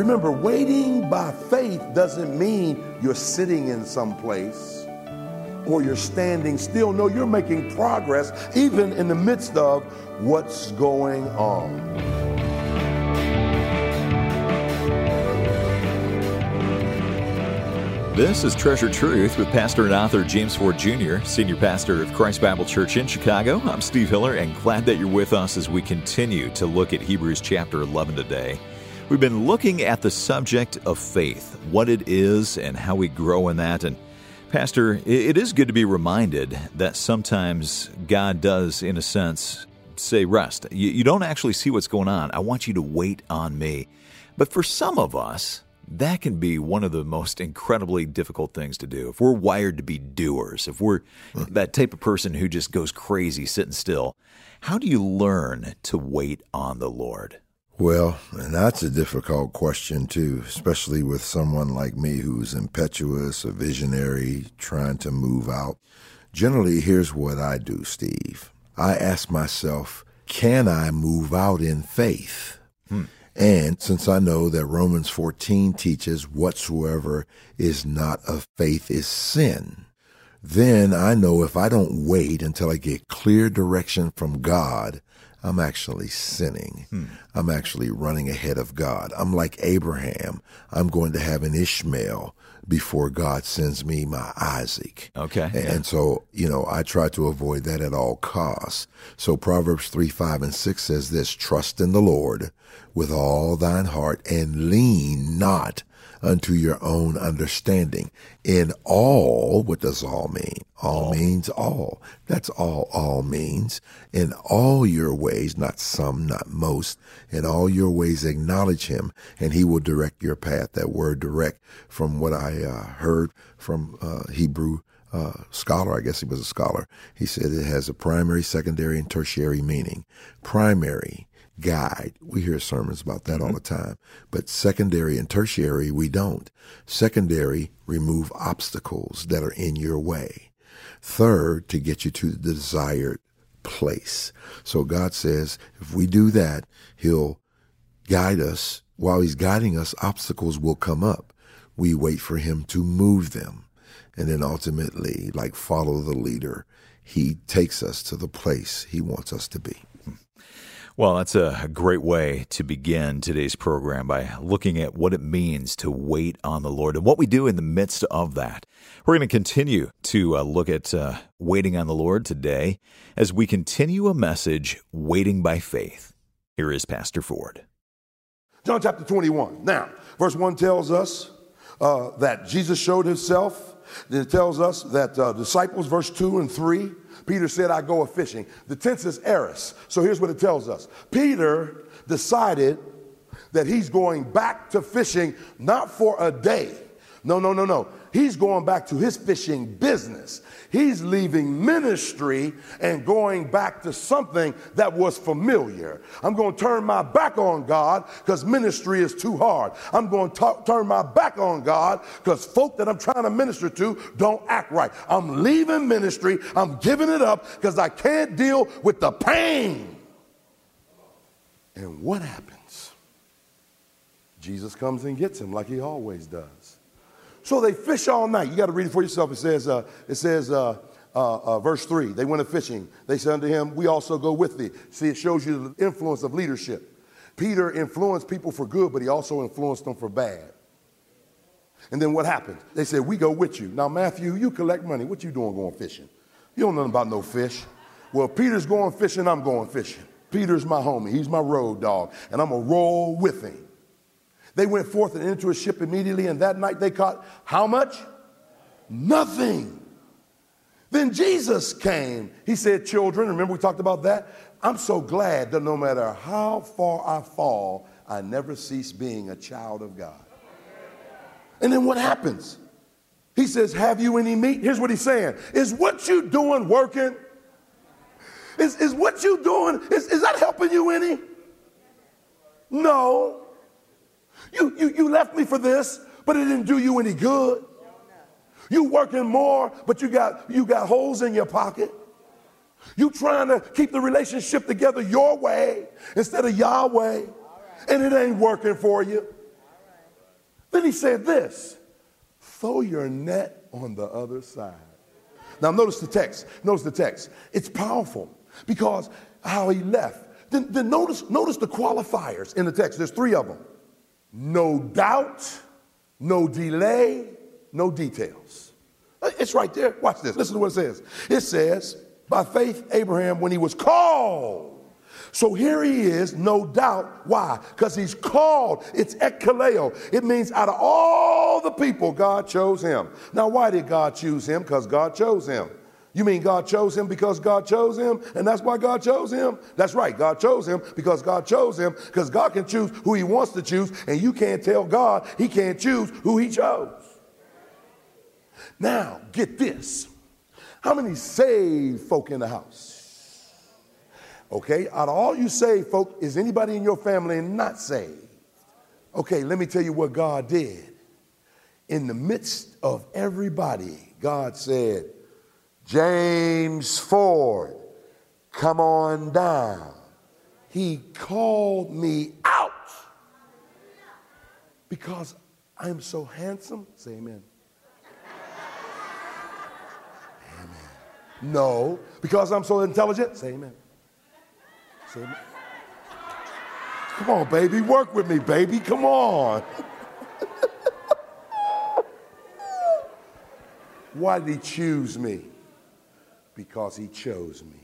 Remember, waiting by faith doesn't mean you're sitting in some place or you're standing still. No, you're making progress even in the midst of what's going on. This is Treasured Truth with pastor and author James Ford Jr., senior pastor of Christ Bible Church in Chicago. I'm Steve Hiller and glad that you're with us as we continue to look at Hebrews chapter 11 today. We've been looking at the subject of faith, what it is and how we grow in that. And Pastor, it is good to be reminded that sometimes God does, in a sense, say, rest. You, don't actually see what's going on. I want you to wait on me. But for some of us, that can be one of the most incredibly difficult things to do. If we're wired to be doers, if we're hmm. that type of person who just goes crazy sitting still, how do you learn to wait on the Lord? Well, and that's a difficult question too, especially with someone like me who's impetuous, a visionary, trying to move out. Generally, here's what I do, Steve. I ask myself, can I move out in faith? Hmm. And since I know that Romans 14 teaches whatsoever is not of faith is sin, then I know if I don't wait until I get clear direction from God, I'm actually sinning. Hmm. I'm actually running ahead of God. I'm like Abraham. I'm going to have an Ishmael before God sends me my Isaac. Okay. And, yeah. so, you know, I try to avoid that at all costs. So Proverbs 3, 5, and 6 says this, trust in the Lord with all thine heart and lean not unto your own understanding. In all, what does all mean? All, all, means all. That's all all means. In all your ways, not some, not most, in all your ways acknowledge him and he will direct your path. That word direct from what I uh, heard from uh, Hebrew uh, scholar, I guess he was a scholar. He said it has a primary, secondary, and tertiary meaning. Primary guide. We hear sermons about that mm-hmm. all the time. But secondary and tertiary, we don't. Secondary, remove obstacles that are in your way. Third, to get you to the desired place. So God says, if we do that, He'll guide us. While He's guiding us, obstacles will come up. We wait for Him to move them. And then ultimately, like follow the leader, He takes us to the place He wants us to be. Well, that's a great way to begin today's program by looking at what it means to wait on the Lord and what we do in the midst of that. We're going to continue to uh, look at uh, waiting on the Lord today as we continue a message, Waiting by Faith. Here is Pastor Ford. John chapter 21. Now, verse 1 tells us uh, that Jesus showed himself. It tells us that uh, disciples, verse 2 and 3, Peter said, I go a fishing. The tense is aorist. So here's what it tells us Peter decided that he's going back to fishing not for a day. No, no, no, no. He's going back to his fishing business. He's leaving ministry and going back to something that was familiar. I'm going to turn my back on God because ministry is too hard. I'm going to turn my back on God because folk that I'm trying to minister to don't act right. I'm leaving ministry. I'm giving it up because I can't deal with the pain. And what happens? Jesus comes and gets him like he always does. So they fish all night. You got to read it for yourself. It says, uh, it says, uh, uh, uh, verse 3, they went a fishing. They said unto him, We also go with thee. See, it shows you the influence of leadership. Peter influenced people for good, but he also influenced them for bad. And then what happened? They said, We go with you. Now, Matthew, you collect money. What you doing going fishing? You don't know about no fish. Well, Peter's going fishing, I'm going fishing. Peter's my homie. He's my road dog, and I'm going to roll with him. They went forth and into a ship immediately, and that night they caught how much? Nothing. Then Jesus came. He said, Children, remember we talked about that? I'm so glad that no matter how far I fall, I never cease being a child of God. And then what happens? He says, Have you any meat? Here's what he's saying Is what you doing working? Is, is what you doing, is, is that helping you any? No. You, you, you left me for this, but it didn't do you any good. You working more, but you got, you got holes in your pocket. You trying to keep the relationship together your way instead of Yahweh, and it ain't working for you. Then he said this throw your net on the other side. Now, notice the text. Notice the text. It's powerful because how he left. Then, then notice, notice the qualifiers in the text. There's three of them no doubt, no delay, no details. It's right there. Watch this. Listen to what it says. It says, by faith, Abraham, when he was called, so here he is, no doubt. Why? Because he's called. It's ekkaleo. It means out of all the people, God chose him. Now, why did God choose him? Because God chose him. You mean God chose him because God chose him, and that's why God chose him? That's right. God chose him because God chose him, because God can choose who he wants to choose, and you can't tell God he can't choose who he chose. Now, get this. How many saved folk in the house? Okay, out of all you saved folk, is anybody in your family not saved? Okay, let me tell you what God did. In the midst of everybody, God said, James Ford, come on down. He called me out because I'm so handsome. Say amen. amen. No, because I'm so intelligent. Say amen. Say amen. Come on, baby. Work with me, baby. Come on. Why did he choose me? Because he chose me.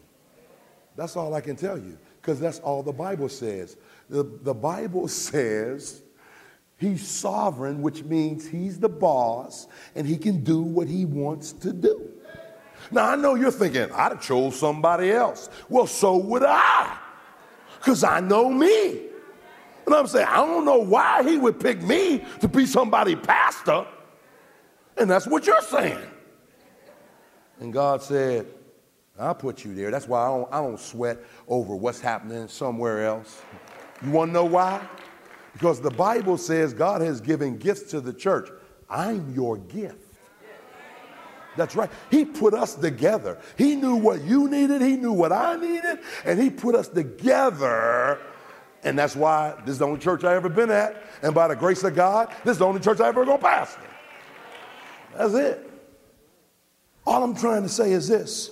That's all I can tell you, because that's all the Bible says. The, the Bible says he's sovereign, which means he's the boss and he can do what he wants to do. Now, I know you're thinking, I'd have chose somebody else. Well, so would I, because I know me. And I'm saying, I don't know why he would pick me to be somebody pastor. And that's what you're saying. And God said, I'll put you there. That's why I don't, I don't sweat over what's happening somewhere else. You want to know why? Because the Bible says God has given gifts to the church. I'm your gift. That's right. He put us together. He knew what you needed, He knew what I needed, and He put us together. And that's why this is the only church I ever been at. And by the grace of God, this is the only church I ever to pastor. That's it. All I'm trying to say is this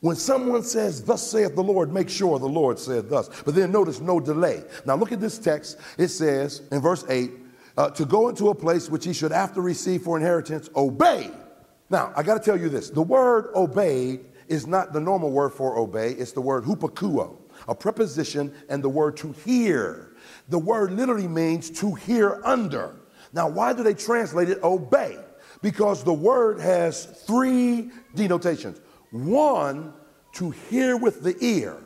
when someone says, Thus saith the Lord, make sure the Lord said thus. But then notice no delay. Now look at this text. It says in verse 8, uh, to go into a place which he should after receive for inheritance, obey. Now, I got to tell you this the word obey is not the normal word for obey, it's the word hupakouo, a preposition, and the word to hear. The word literally means to hear under. Now, why do they translate it obey? Because the word has three denotations one, to hear with the ear.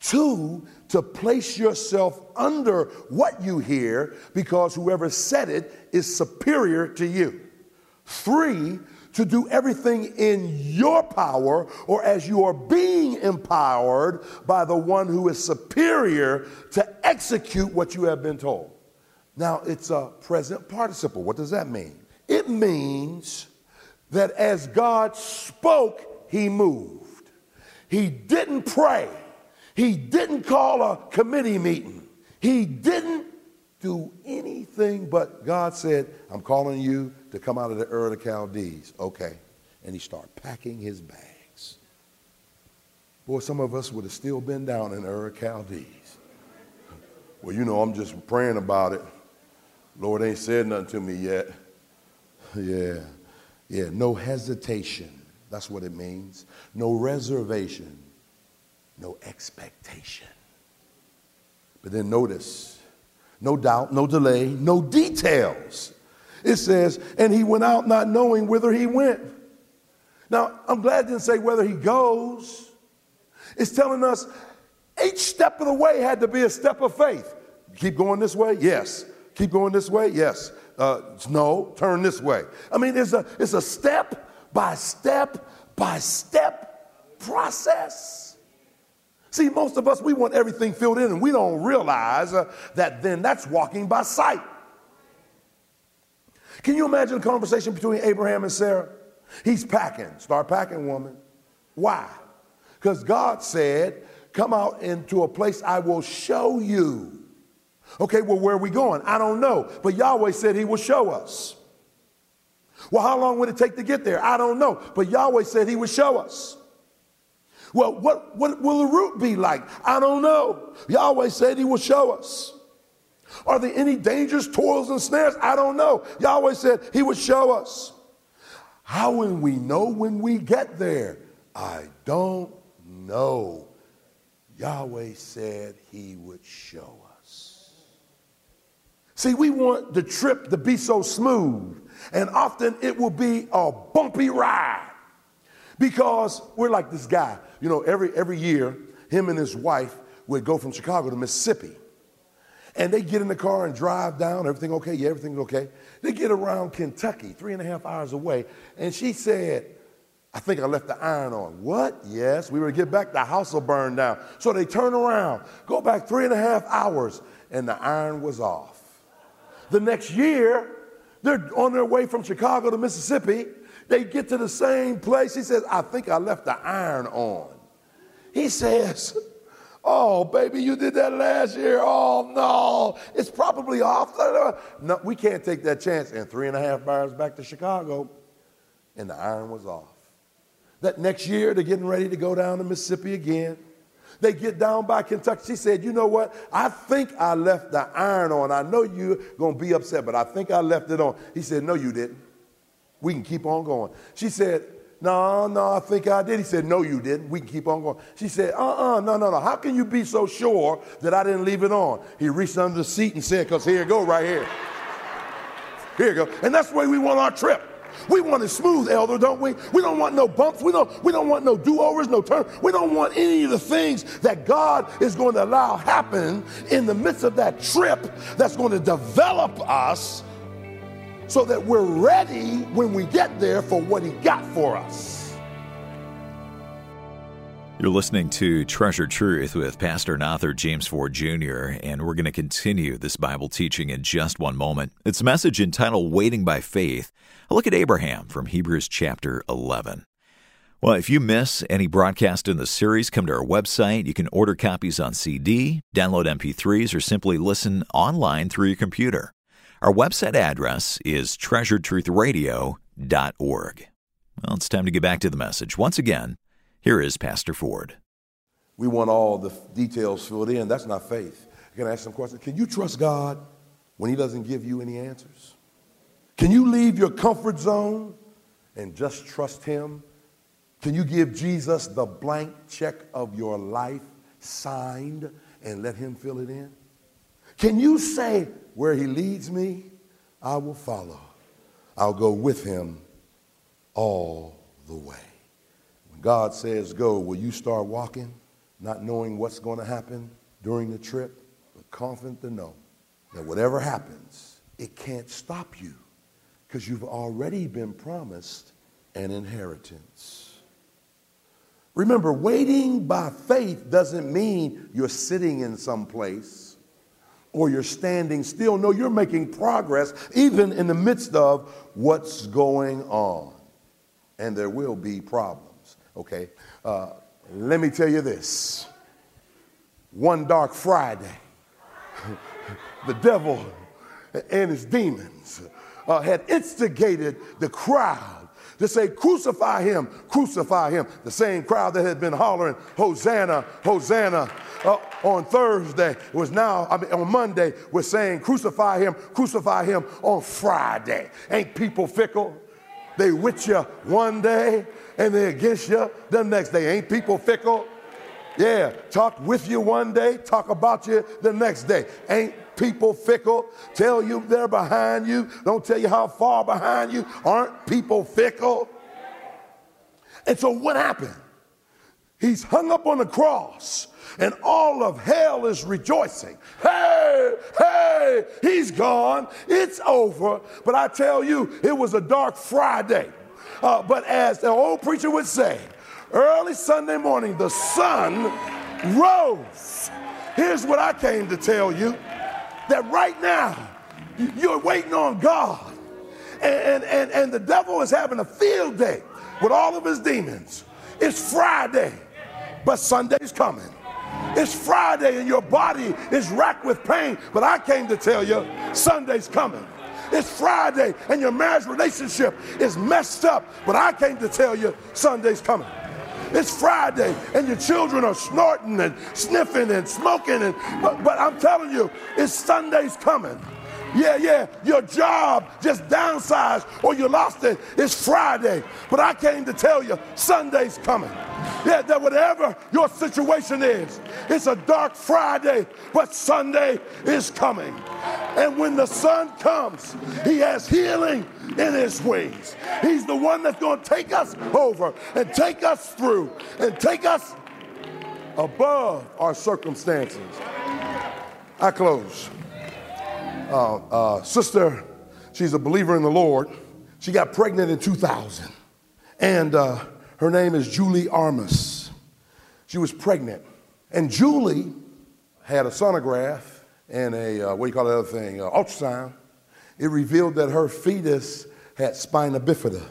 Two, to place yourself under what you hear because whoever said it is superior to you. Three, to do everything in your power or as you are being empowered by the one who is superior to execute what you have been told. Now, it's a present participle. What does that mean? It means that as God spoke, he moved. He didn't pray. He didn't call a committee meeting. He didn't do anything but God said, I'm calling you to come out of the Ur of the Chaldees. Okay. And he started packing his bags. Boy, some of us would have still been down in Ur of Chaldees. Well, you know, I'm just praying about it. Lord ain't said nothing to me yet. Yeah. Yeah, no hesitation. That's what it means. No reservation, no expectation. But then notice no doubt, no delay, no details. It says, and he went out not knowing whither he went. Now, I'm glad it didn't say whether he goes. It's telling us each step of the way had to be a step of faith. Keep going this way? Yes. Keep going this way? Yes uh, no, turn this way. I mean, it's a, it's a step by step by step process. See, most of us, we want everything filled in and we don't realize uh, that then that's walking by sight. Can you imagine a conversation between Abraham and Sarah? He's packing. Start packing, woman. Why? Because God said, Come out into a place I will show you. Okay, well, where are we going? I don't know. But Yahweh said he will show us. Well, how long would it take to get there? I don't know. But Yahweh said he would show us. Well, what, what will the route be like? I don't know. Yahweh said he will show us. Are there any dangers, toils, and snares? I don't know. Yahweh said he would show us. How will we know when we get there? I don't know. Yahweh said he would show us. See, we want the trip to be so smooth, and often it will be a bumpy ride because we're like this guy. You know, every, every year, him and his wife would go from Chicago to Mississippi. And they get in the car and drive down. Everything okay? Yeah, everything's okay. They get around Kentucky, three and a half hours away. And she said, I think I left the iron on. What? Yes, we were to get back, the house will burn down. So they turn around, go back three and a half hours, and the iron was off. The next year, they're on their way from Chicago to Mississippi. They get to the same place. He says, I think I left the iron on. He says, Oh, baby, you did that last year. Oh, no, it's probably off. No, we can't take that chance. And three and a half hours back to Chicago, and the iron was off. That next year, they're getting ready to go down to Mississippi again. They get down by Kentucky. She said, You know what? I think I left the iron on. I know you're going to be upset, but I think I left it on. He said, No, you didn't. We can keep on going. She said, no, no, I think I did. He said, No, you didn't. We can keep on going. She said, Uh uh no, no, no. How can you be so sure that I didn't leave it on? He reached under the seat and said, Because here you go, right here. Here you go. And that's the way we want our trip. We want it smooth, elder, don't we? We don't want no bumps. We don't, we don't want no do-overs, no turn. We don't want any of the things that God is going to allow happen in the midst of that trip that's going to develop us so that we're ready when we get there for what He got for us. You're listening to Treasured Truth with Pastor and author James Ford Jr., and we're going to continue this Bible teaching in just one moment. It's a message entitled Waiting by Faith. Look at Abraham from Hebrews chapter 11. Well, if you miss any broadcast in the series, come to our website. You can order copies on CD, download MP3s, or simply listen online through your computer. Our website address is treasuredtruthradio.org. Well, it's time to get back to the message. Once again, here is Pastor Ford. We want all the details filled in. That's not faith. Can I ask some questions? Can you trust God when He doesn't give you any answers? Can you leave your comfort zone and just trust Him? Can you give Jesus the blank check of your life signed and let Him fill it in? Can you say, where he leads me, I will follow. I'll go with him all the way. When God says go, will you start walking, not knowing what's going to happen during the trip, but confident to know that whatever happens, it can't stop you because you've already been promised an inheritance. Remember, waiting by faith doesn't mean you're sitting in some place or you're standing still. No, you're making progress even in the midst of what's going on. And there will be problems, okay? Uh, let me tell you this one dark Friday, the devil and his demons uh, had instigated the crowd to say, Crucify him, crucify him. The same crowd that had been hollering, Hosanna, Hosanna. Uh, on Thursday was now, I mean, on Monday, we're saying, Crucify him, crucify him on Friday. Ain't people fickle? They with you one day and they against you the next day. Ain't people fickle? Yeah, talk with you one day, talk about you the next day. Ain't people fickle? Tell you they're behind you, don't tell you how far behind you. Aren't people fickle? And so what happened? He's hung up on the cross and all of hell is rejoicing. Hey, hey, he's gone. It's over. But I tell you, it was a dark Friday. Uh, but as the old preacher would say, early Sunday morning, the sun rose. Here's what I came to tell you that right now, you're waiting on God. And, and, and the devil is having a field day with all of his demons. It's Friday, but Sunday's coming. It's Friday and your body is racked with pain, but I came to tell you Sunday's coming. It's Friday and your marriage relationship is messed up, but I came to tell you Sunday's coming. It's Friday and your children are snorting and sniffing and smoking, and but, but I'm telling you, it's Sunday's coming. Yeah, yeah, your job just downsized or you lost it. It's Friday. But I came to tell you, Sunday's coming. Yeah, that whatever your situation is, it's a dark Friday, but Sunday is coming. And when the sun comes, he has healing in his wings. He's the one that's going to take us over and take us through and take us above our circumstances. I close uh, uh, sister, she's a believer in the Lord. She got pregnant in 2000. And uh, her name is Julie Armas. She was pregnant. And Julie had a sonograph and a, uh, what do you call the other thing, ultrasound. It revealed that her fetus had spina bifida.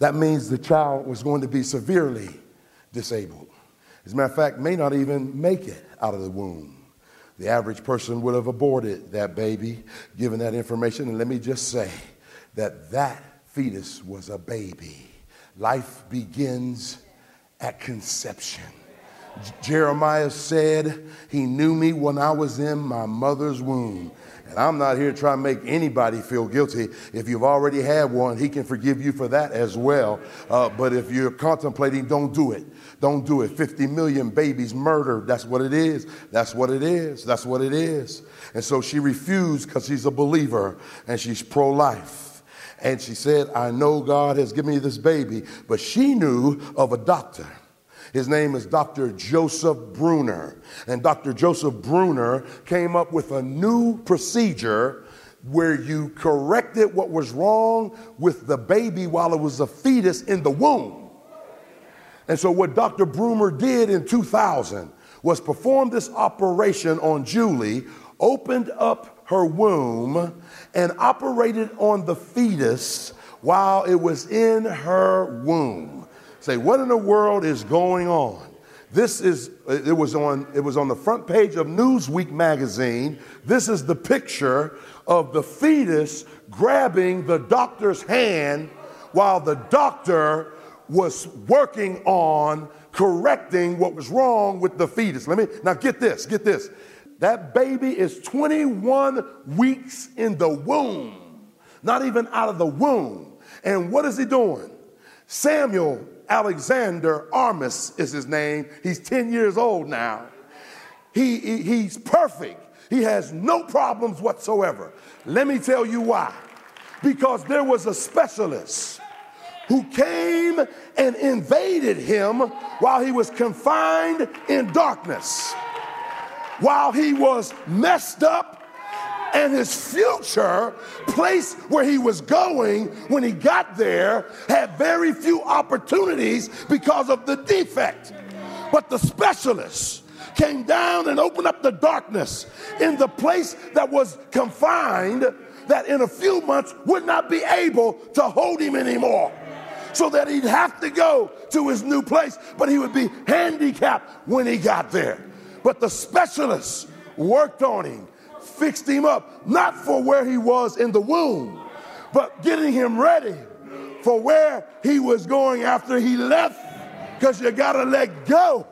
That means the child was going to be severely disabled. As a matter of fact, may not even make it out of the womb. The average person would have aborted that baby, given that information. And let me just say that that fetus was a baby. Life begins at conception. Jeremiah said, He knew me when I was in my mother's womb. And I'm not here to try to make anybody feel guilty. If you've already had one, He can forgive you for that as well. Uh, but if you're contemplating, don't do it. Don't do it. 50 million babies murdered. That's what it is. That's what it is. That's what it is. And so she refused because she's a believer and she's pro life. And she said, I know God has given me this baby, but she knew of a doctor. His name is Dr. Joseph Bruner. And Dr. Joseph Bruner came up with a new procedure where you corrected what was wrong with the baby while it was a fetus in the womb. And so, what Dr. Bruner did in 2000 was perform this operation on Julie, opened up her womb, and operated on the fetus while it was in her womb. Say, what in the world is going on? This is uh, it was on it was on the front page of Newsweek magazine. This is the picture of the fetus grabbing the doctor's hand while the doctor was working on correcting what was wrong with the fetus. Let me now get this, get this. That baby is 21 weeks in the womb, not even out of the womb. And what is he doing? Samuel Alexander Armas is his name. He's 10 years old now. He, he, he's perfect. He has no problems whatsoever. Let me tell you why. Because there was a specialist who came and invaded him while he was confined in darkness, while he was messed up and his future place where he was going when he got there had very few opportunities because of the defect. But the specialist came down and opened up the darkness in the place that was confined that in a few months would not be able to hold him anymore so that he'd have to go to his new place, but he would be handicapped when he got there. But the specialists worked on him, fixed him up, not for where he was in the womb, but getting him ready for where he was going after he left. Because you got to let go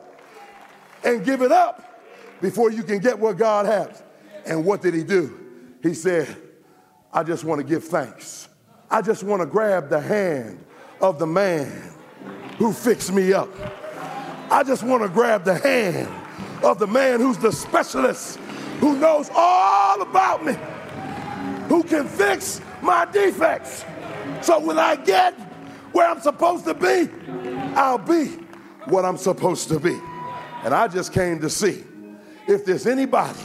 and give it up before you can get what God has. And what did he do? He said, I just want to give thanks. I just want to grab the hand of the man who fixed me up. I just want to grab the hand of the man who's the specialist, who knows all about me, who can fix my defects. So when I get where I'm supposed to be, I'll be what I'm supposed to be. And I just came to see if there's anybody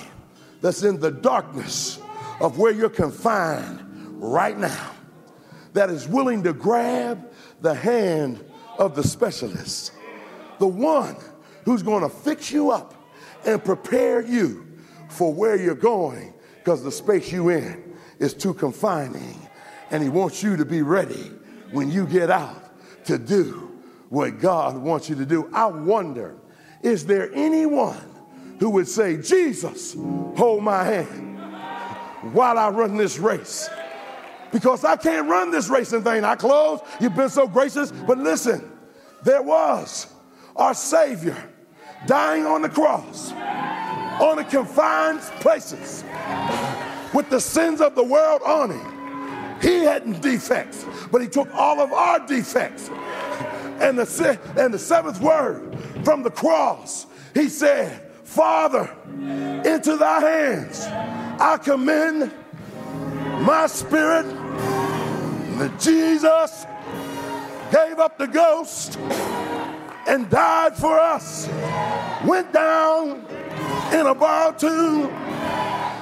that's in the darkness of where you're confined right now that is willing to grab the hand of the specialist, the one who's going to fix you up and prepare you for where you're going because the space you in is too confining and he wants you to be ready when you get out to do what God wants you to do. I wonder, is there anyone who would say, Jesus, hold my hand while I run this race. Because I can't run this race in vain. I close. You've been so gracious. But listen, there was our Savior dying on the cross on the confined places with the sins of the world on him. He had defects, but he took all of our defects. And the, and the seventh word from the cross, he said, Father, into thy hands I commend my spirit. That Jesus gave up the ghost and died for us, went down in a borrowed tomb,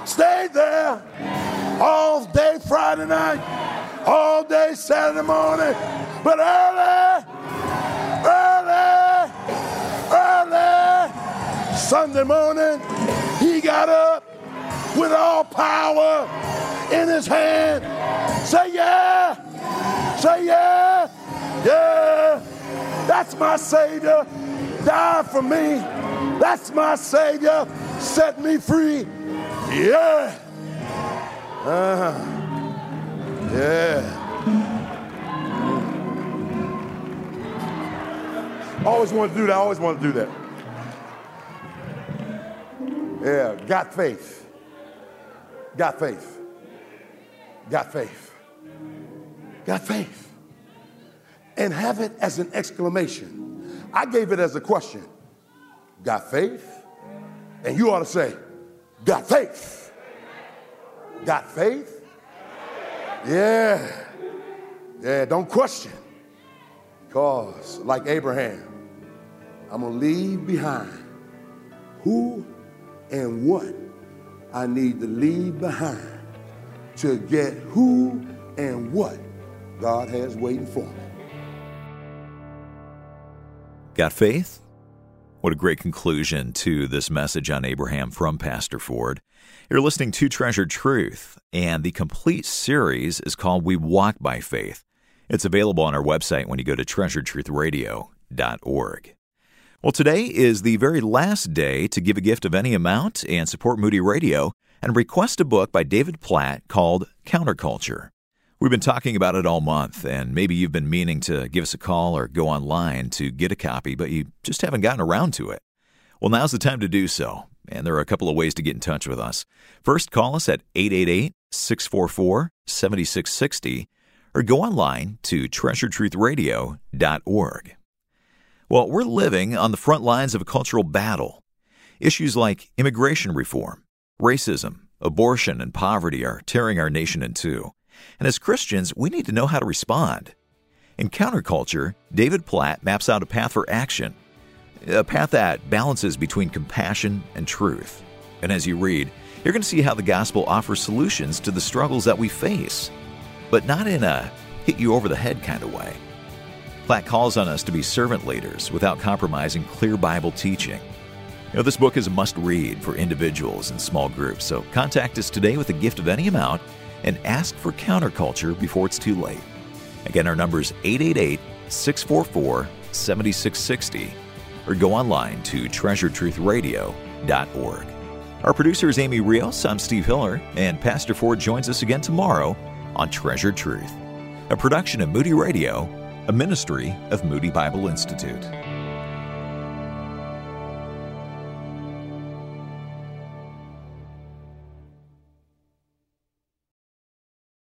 stayed there all day Friday night, all day Saturday morning, but early, early, early Sunday morning, he got up with all power in his hand. Say yeah, say yeah, yeah. That's my Savior. Died for me. That's my Savior. Set me free. Yeah. Uh-huh. Yeah. Always want to do that. I Always want to do that. Yeah. Got faith. Got faith. Got faith. Got faith. And have it as an exclamation. I gave it as a question. Got faith? And you ought to say, Got faith. Got faith? Yeah. Yeah, don't question. Because, like Abraham, I'm going to leave behind who and what I need to leave behind to get who and what God has waiting for me. Got faith? What a great conclusion to this message on Abraham from Pastor Ford. You're listening to Treasured Truth, and the complete series is called We Walk by Faith. It's available on our website when you go to treasuredtruthradio.org. Well, today is the very last day to give a gift of any amount and support Moody Radio and request a book by David Platt called Counterculture. We've been talking about it all month, and maybe you've been meaning to give us a call or go online to get a copy, but you just haven't gotten around to it. Well, now's the time to do so, and there are a couple of ways to get in touch with us. First, call us at 888 644 7660 or go online to treasuredtruthradio.org. Well, we're living on the front lines of a cultural battle. Issues like immigration reform, racism, abortion, and poverty are tearing our nation in two. And as Christians, we need to know how to respond. In counterculture, David Platt maps out a path for action, a path that balances between compassion and truth. And as you read, you're going to see how the gospel offers solutions to the struggles that we face, but not in a hit you over the head kind of way. Platt calls on us to be servant leaders without compromising clear Bible teaching. You know, this book is a must read for individuals and small groups, so contact us today with a gift of any amount and ask for counterculture before it's too late. Again, our number is 888 644 7660 or go online to treasuredtruthradio.org. Our producer is Amy Rios. I'm Steve Hiller, and Pastor Ford joins us again tomorrow on Treasured Truth, a production of Moody Radio, a ministry of Moody Bible Institute.